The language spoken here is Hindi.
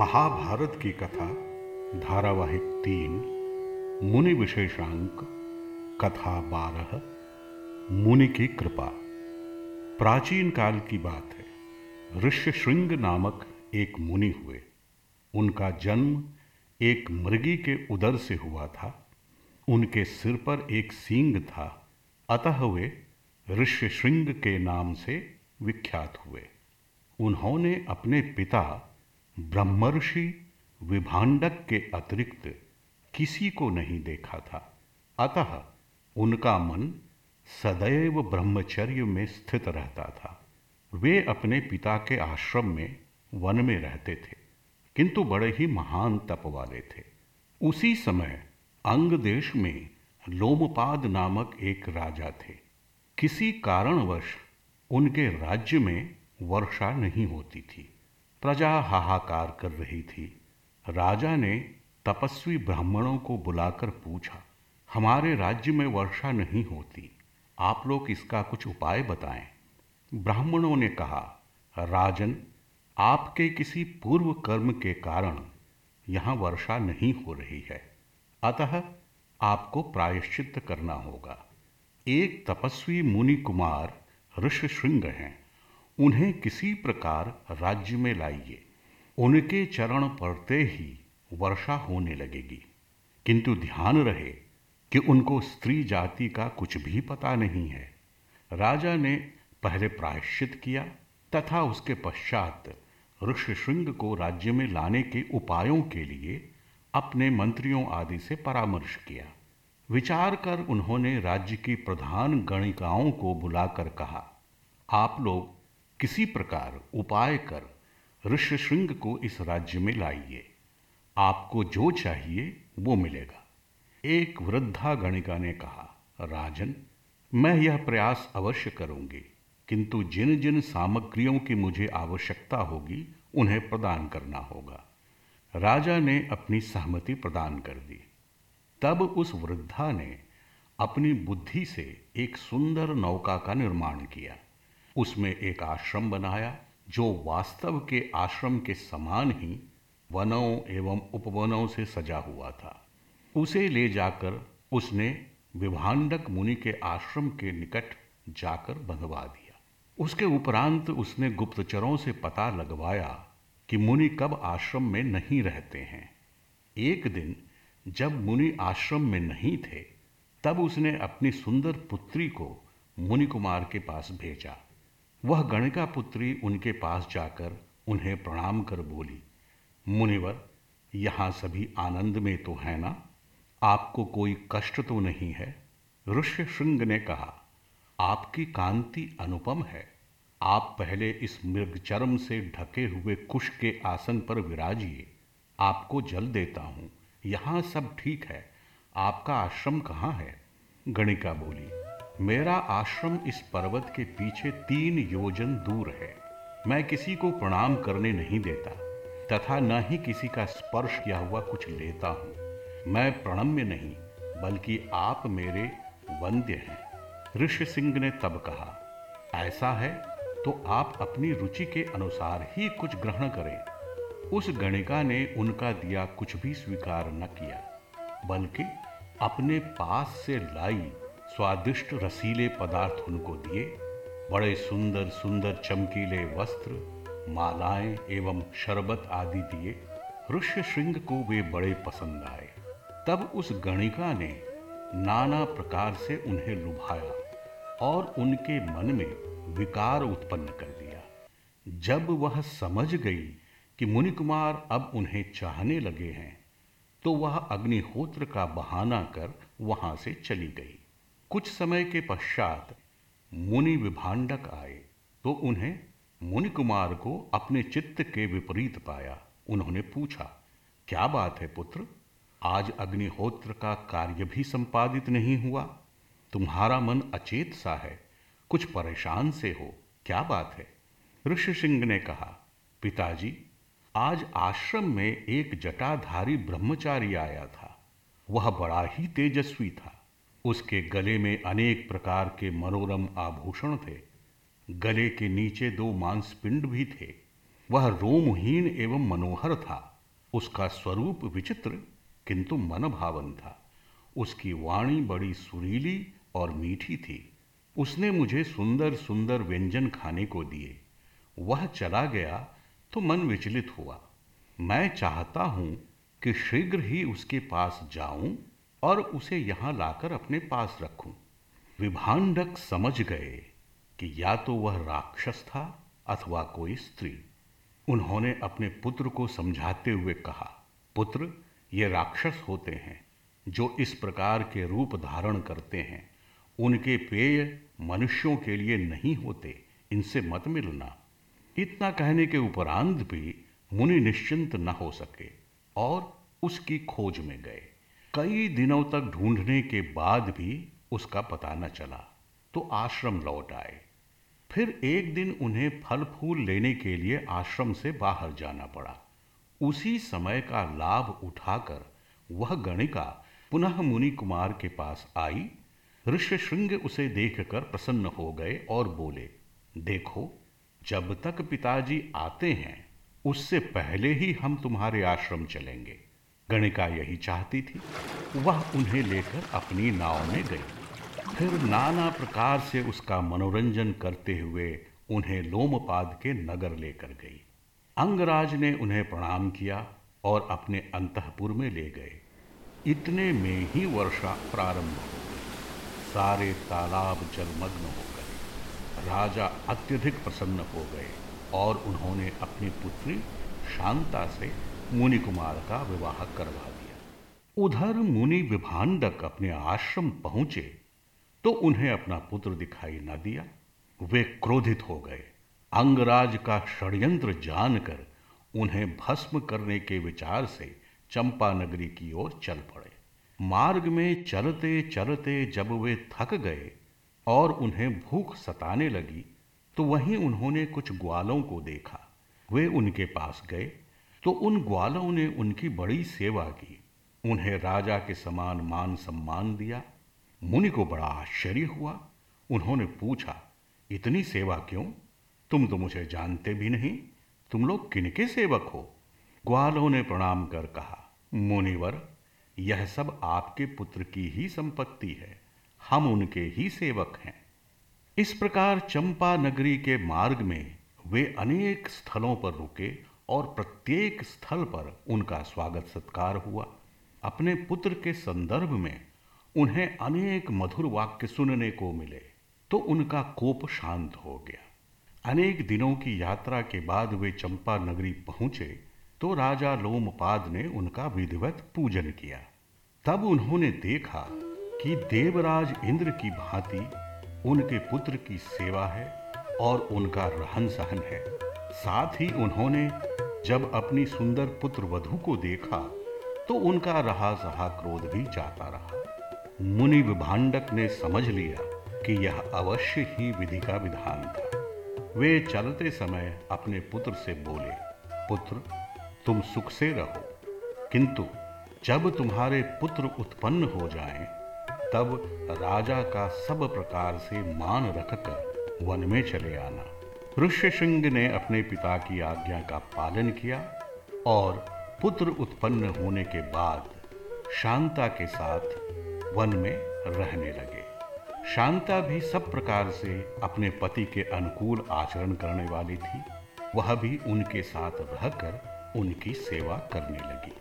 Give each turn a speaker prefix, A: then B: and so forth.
A: महाभारत की कथा, धारावाहिक तीन, मुनि विशेषांक, कथा बारह, मुनि की कृपा। प्राचीन काल की बात है। ऋष्य श्रृंग नामक एक मुनि हुए। उनका जन्म एक मृगी के उदर से हुआ था। उनके सिर पर एक सींग था। अतः वे ऋष्य श्रृंग के नाम से विख्यात हुए। उन्होंने अपने पिता ब्रह्मर्षि विभांडक के अतिरिक्त किसी को नहीं देखा था। अतः उनका मन सदैव ब्रह्मचर्य में स्थित रहता था। वे अपने पिता के आश्रम में वन में रहते थे, किंतु बड़े ही महान तप वाले थे। उसी समय अंग देश में लोमपाद नामक एक राजा थे। किसी कारणवश उनके राज्य में वर्षा नहीं होती थी। प्रजा हाहाकार कर रही थी। राजा ने तपस्वी ब्राह्मणों को बुलाकर पूछा, हमारे राज्य में वर्षा नहीं होती, आप लोग इसका कुछ उपाय बताएँ? ब्राह्मणों ने कहा, राजन, आपके किसी पूर्व कर्म के कारण यहाँ वर्षा नहीं हो रही है। अतः आपको प्रायश्चित करना होगा। एक तपस्वी मुनि कुमार ऋषि श्रृंग हैं। उन्हें किसी प्रकार राज्य में लाइए। उनके चरण पड़ते ही वर्षा होने लगेगी। किंतु ध्यान रहे कि उनको स्त्री जाति का कुछ भी पता नहीं है। राजा ने पहले प्रायश्चित किया तथा उसके पश्चात ऋषिशृंग को राज्य में लाने के उपायों के लिए अपने मंत्रियों आदि से परामर्श किया। विचार कर उन्होंने राज्य की प्रधान गणिकाओं को बुलाकर कहा, आप लोग किसी प्रकार उपाय कर ऋषिशृंग को इस राज्य में लाइए। आपको जो चाहिए वो मिलेगा। एक वृद्धा गणिका ने कहा, राजन, मैं यह प्रयास अवश्य करूँगी, किंतु जिन जिन सामग्रियों की मुझे आवश्यकता होगी, उन्हें प्रदान करना होगा। राजा ने अपनी सहमति प्रदान कर दी। तब उस वृद्धा ने अपनी बुद्धि से एक सुंदर नौका का निर्माण किया। उसमें एक आश्रम बनाया, जो वास्तव के आश्रम के समान ही वनों एवं उपवनों से सजा हुआ था। उसे ले जाकर उसने विभाडक मुनि के आश्रम के निकट जाकर बंधवा दिया। उसके उपरांत उसने गुप्तचरों से पता लगवाया कि मुनि कब आश्रम में नहीं रहते हैं। एक दिन जब मुनि आश्रम में नहीं थे, तब उसने अपनी सुंदर पुत्री को मुनि कुमार के पास भेजा। वह गणिका पुत्री उनके पास जाकर उन्हें प्रणाम कर बोली, मुनिवर, यहाँ सभी आनंद में तो है ना? आपको कोई कष्ट तो नहीं है? ऋष्य श्रृंग ने कहा, आपकी कांति अनुपम है। आप पहले इस मृगचर्म से ढके हुए कुश के आसन पर विराजिए। आपको जल देता हूँ। यहाँ सब ठीक है। आपका आश्रम कहाँ है? गणिका बोली मेरा आश्रम इस पर्वत के पीछे तीन योजन दूर है। मैं किसी को प्रणाम करने नहीं देता, तथा न ही किसी का स्पर्श किया हुआ कुछ लेता हूँ। मैं प्रणम्य नहीं, बल्कि आप मेरे वंद्य हैं। ऋषि सिंह ने तब कहा, ऐसा है तो आप अपनी रुचि के अनुसार ही कुछ ग्रहण करें। उस गणिका ने उनका दिया कुछ भी स्वीकार न किया, बल्कि अपने पास से लाई स्वादिष्ट रसीले पदार्थ उनको दिए, बड़े सुंदर सुंदर चमकीले वस्त्र, मालाएँ एवं शरबत आदि दिए। ऋष्य श्रृंग को वे बड़े पसंद आए। तब उस गणिका ने नाना प्रकार से उन्हें लुभाया और उनके मन में विकार उत्पन्न कर दिया। जब वह समझ गई कि मुनि कुमार अब उन्हें चाहने लगे हैं तो वह अग्निहोत्र का बहाना कर वहाँ से चली गई। कुछ समय के पश्चात मुनि विभाडक आए तो उन्हें मुनि कुमार को अपने चित्त के विपरीत पाया। उन्होंने पूछा, क्या बात है पुत्र? आज अग्निहोत्र का कार्य भी संपादित नहीं हुआ? तुम्हारा मन अचेत सा है, कुछ परेशान से हो, क्या बात है? ऋषि सिंह ने कहा, पिताजी, आज आश्रम में एक जटाधारी ब्रह्मचारी आया था। वह बड़ा ही तेजस्वी था। उसके गले में अनेक प्रकार के मनोरम आभूषण थे। गले के नीचे दो मांसपिंड भी थे। वह रोमहीन एवं मनोहर था। उसका स्वरूप विचित्र, किंतु मन भावन था। उसकी वाणी बड़ी सुरीली और मीठी थी। उसने मुझे सुंदर सुंदर व्यंजन खाने को दिए। वह चला गया तो मन विचलित हुआ। मैं चाहता हूँ कि शीघ्र ही उसके पास जाऊँ। और उसे यहाँ लाकर अपने पास रखूँ। विभांडक समझ गए कि या तो वह राक्षस था अथवा कोई स्त्री। उन्होंने अपने पुत्र को समझाते हुए कहा, पुत्र, ये राक्षस होते हैं जो इस प्रकार के रूप धारण करते हैं। उनके पेय मनुष्यों के लिए नहीं होते, इनसे मत मिलना। इतना कहने के उपरांत भी मुनि निश्चिंत न हो सके और उसकी खोज में गए। कई दिनों तक ढूँढने के बाद भी उसका पता न चला तो आश्रम लौट आए। फिर एक दिन उन्हें फल फूल लेने के लिए आश्रम से बाहर जाना पड़ा। उसी समय का लाभ उठाकर वह गणिका पुनः मुनि कुमार के पास आई। ऋषि श्रृंग उसे देखकर प्रसन्न हो गए और बोले, देखो, जब तक पिताजी आते हैं, उससे पहले ही हम तुम्हारे आश्रम चलेंगे। गणिका यही चाहती थी। वह उन्हें लेकर अपनी नाव में गई। फिर नाना प्रकार से उसका मनोरंजन करते हुए उन्हें लोमपाद के नगर लेकर गई। अंगराज ने उन्हें प्रणाम किया और अपने अंतपुर में ले गए। इतने में ही वर्षा प्रारंभ हो गई। सारे तालाब जलमग्न हो गए। राजा अत्यधिक प्रसन्न हो गए और उन्होंने अपनी पुत्री शांता से मुनि कुमार का विवाह करवा दिया। उधर मुनि विभांडक अपने आश्रम पहुँचे तो उन्हें अपना पुत्र दिखाई न दिया। वे क्रोधित हो गए। अंगराज का षड्यंत्र जानकर उन्हें भस्म करने के विचार से चंपा नगरी की ओर चल पड़े। मार्ग में चलते चलते जब वे थक गए और उन्हें भूख सताने लगी तो वहीं उन्होंने कुछ ग्वालों को देखा। वे उनके पास गए तो उन ग्वालों ने उनकी बड़ी सेवा की। उन्हें राजा के समान मान सम्मान दिया। मुनि को बड़ा आश्चर्य हुआ। उन्होंने पूछा, इतनी सेवा क्यों? तुम तो मुझे जानते भी नहीं। तुम लोग किनके सेवक हो? ग्वालों ने प्रणाम कर कहा, मुनिवर, यह सब आपके पुत्र की ही संपत्ति है। हम उनके ही सेवक हैं। इस प्रकार चंपा नगरी के मार्ग में वे अनेक स्थलों पर रुके और प्रत्येक स्थल पर उनका स्वागत सत्कार हुआ। अपने पुत्र के संदर्भ में उन्हें अनेक मधुर वाक्य सुनने को मिले तो उनका कोप शांत हो गया। अनेक दिनों की यात्रा के बाद वे चंपा नगरी पहुँचे तो राजा लोमपाद ने उनका विधिवत पूजन किया। तब उन्होंने देखा कि देवराज इंद्र की भांति उनके पुत्र की सेवा है और उनका रहन सहन है। साथ ही उन्होंने जब अपनी सुंदर पुत्र वधु को देखा तो उनका रहा सहा क्रोध भी जाता रहा। मुनि विभांडक ने समझ लिया कि यह अवश्य ही विधि का विधान था। वे चलते समय अपने पुत्र से बोले पुत्र तुम सुख से रहो किंतु जब तुम्हारे पुत्र उत्पन्न हो जाएँ, तब राजा का सब प्रकार से मान रखकर वन में चले आना। ऋष्यशृंग ने अपने पिता की आज्ञा का पालन किया और पुत्र उत्पन्न होने के बाद शांता के साथ वन में रहने लगे। शांता भी सब प्रकार से अपने पति के अनुकूल आचरण करने वाली थी। वह भी उनके साथ रहकर उनकी सेवा करने लगी।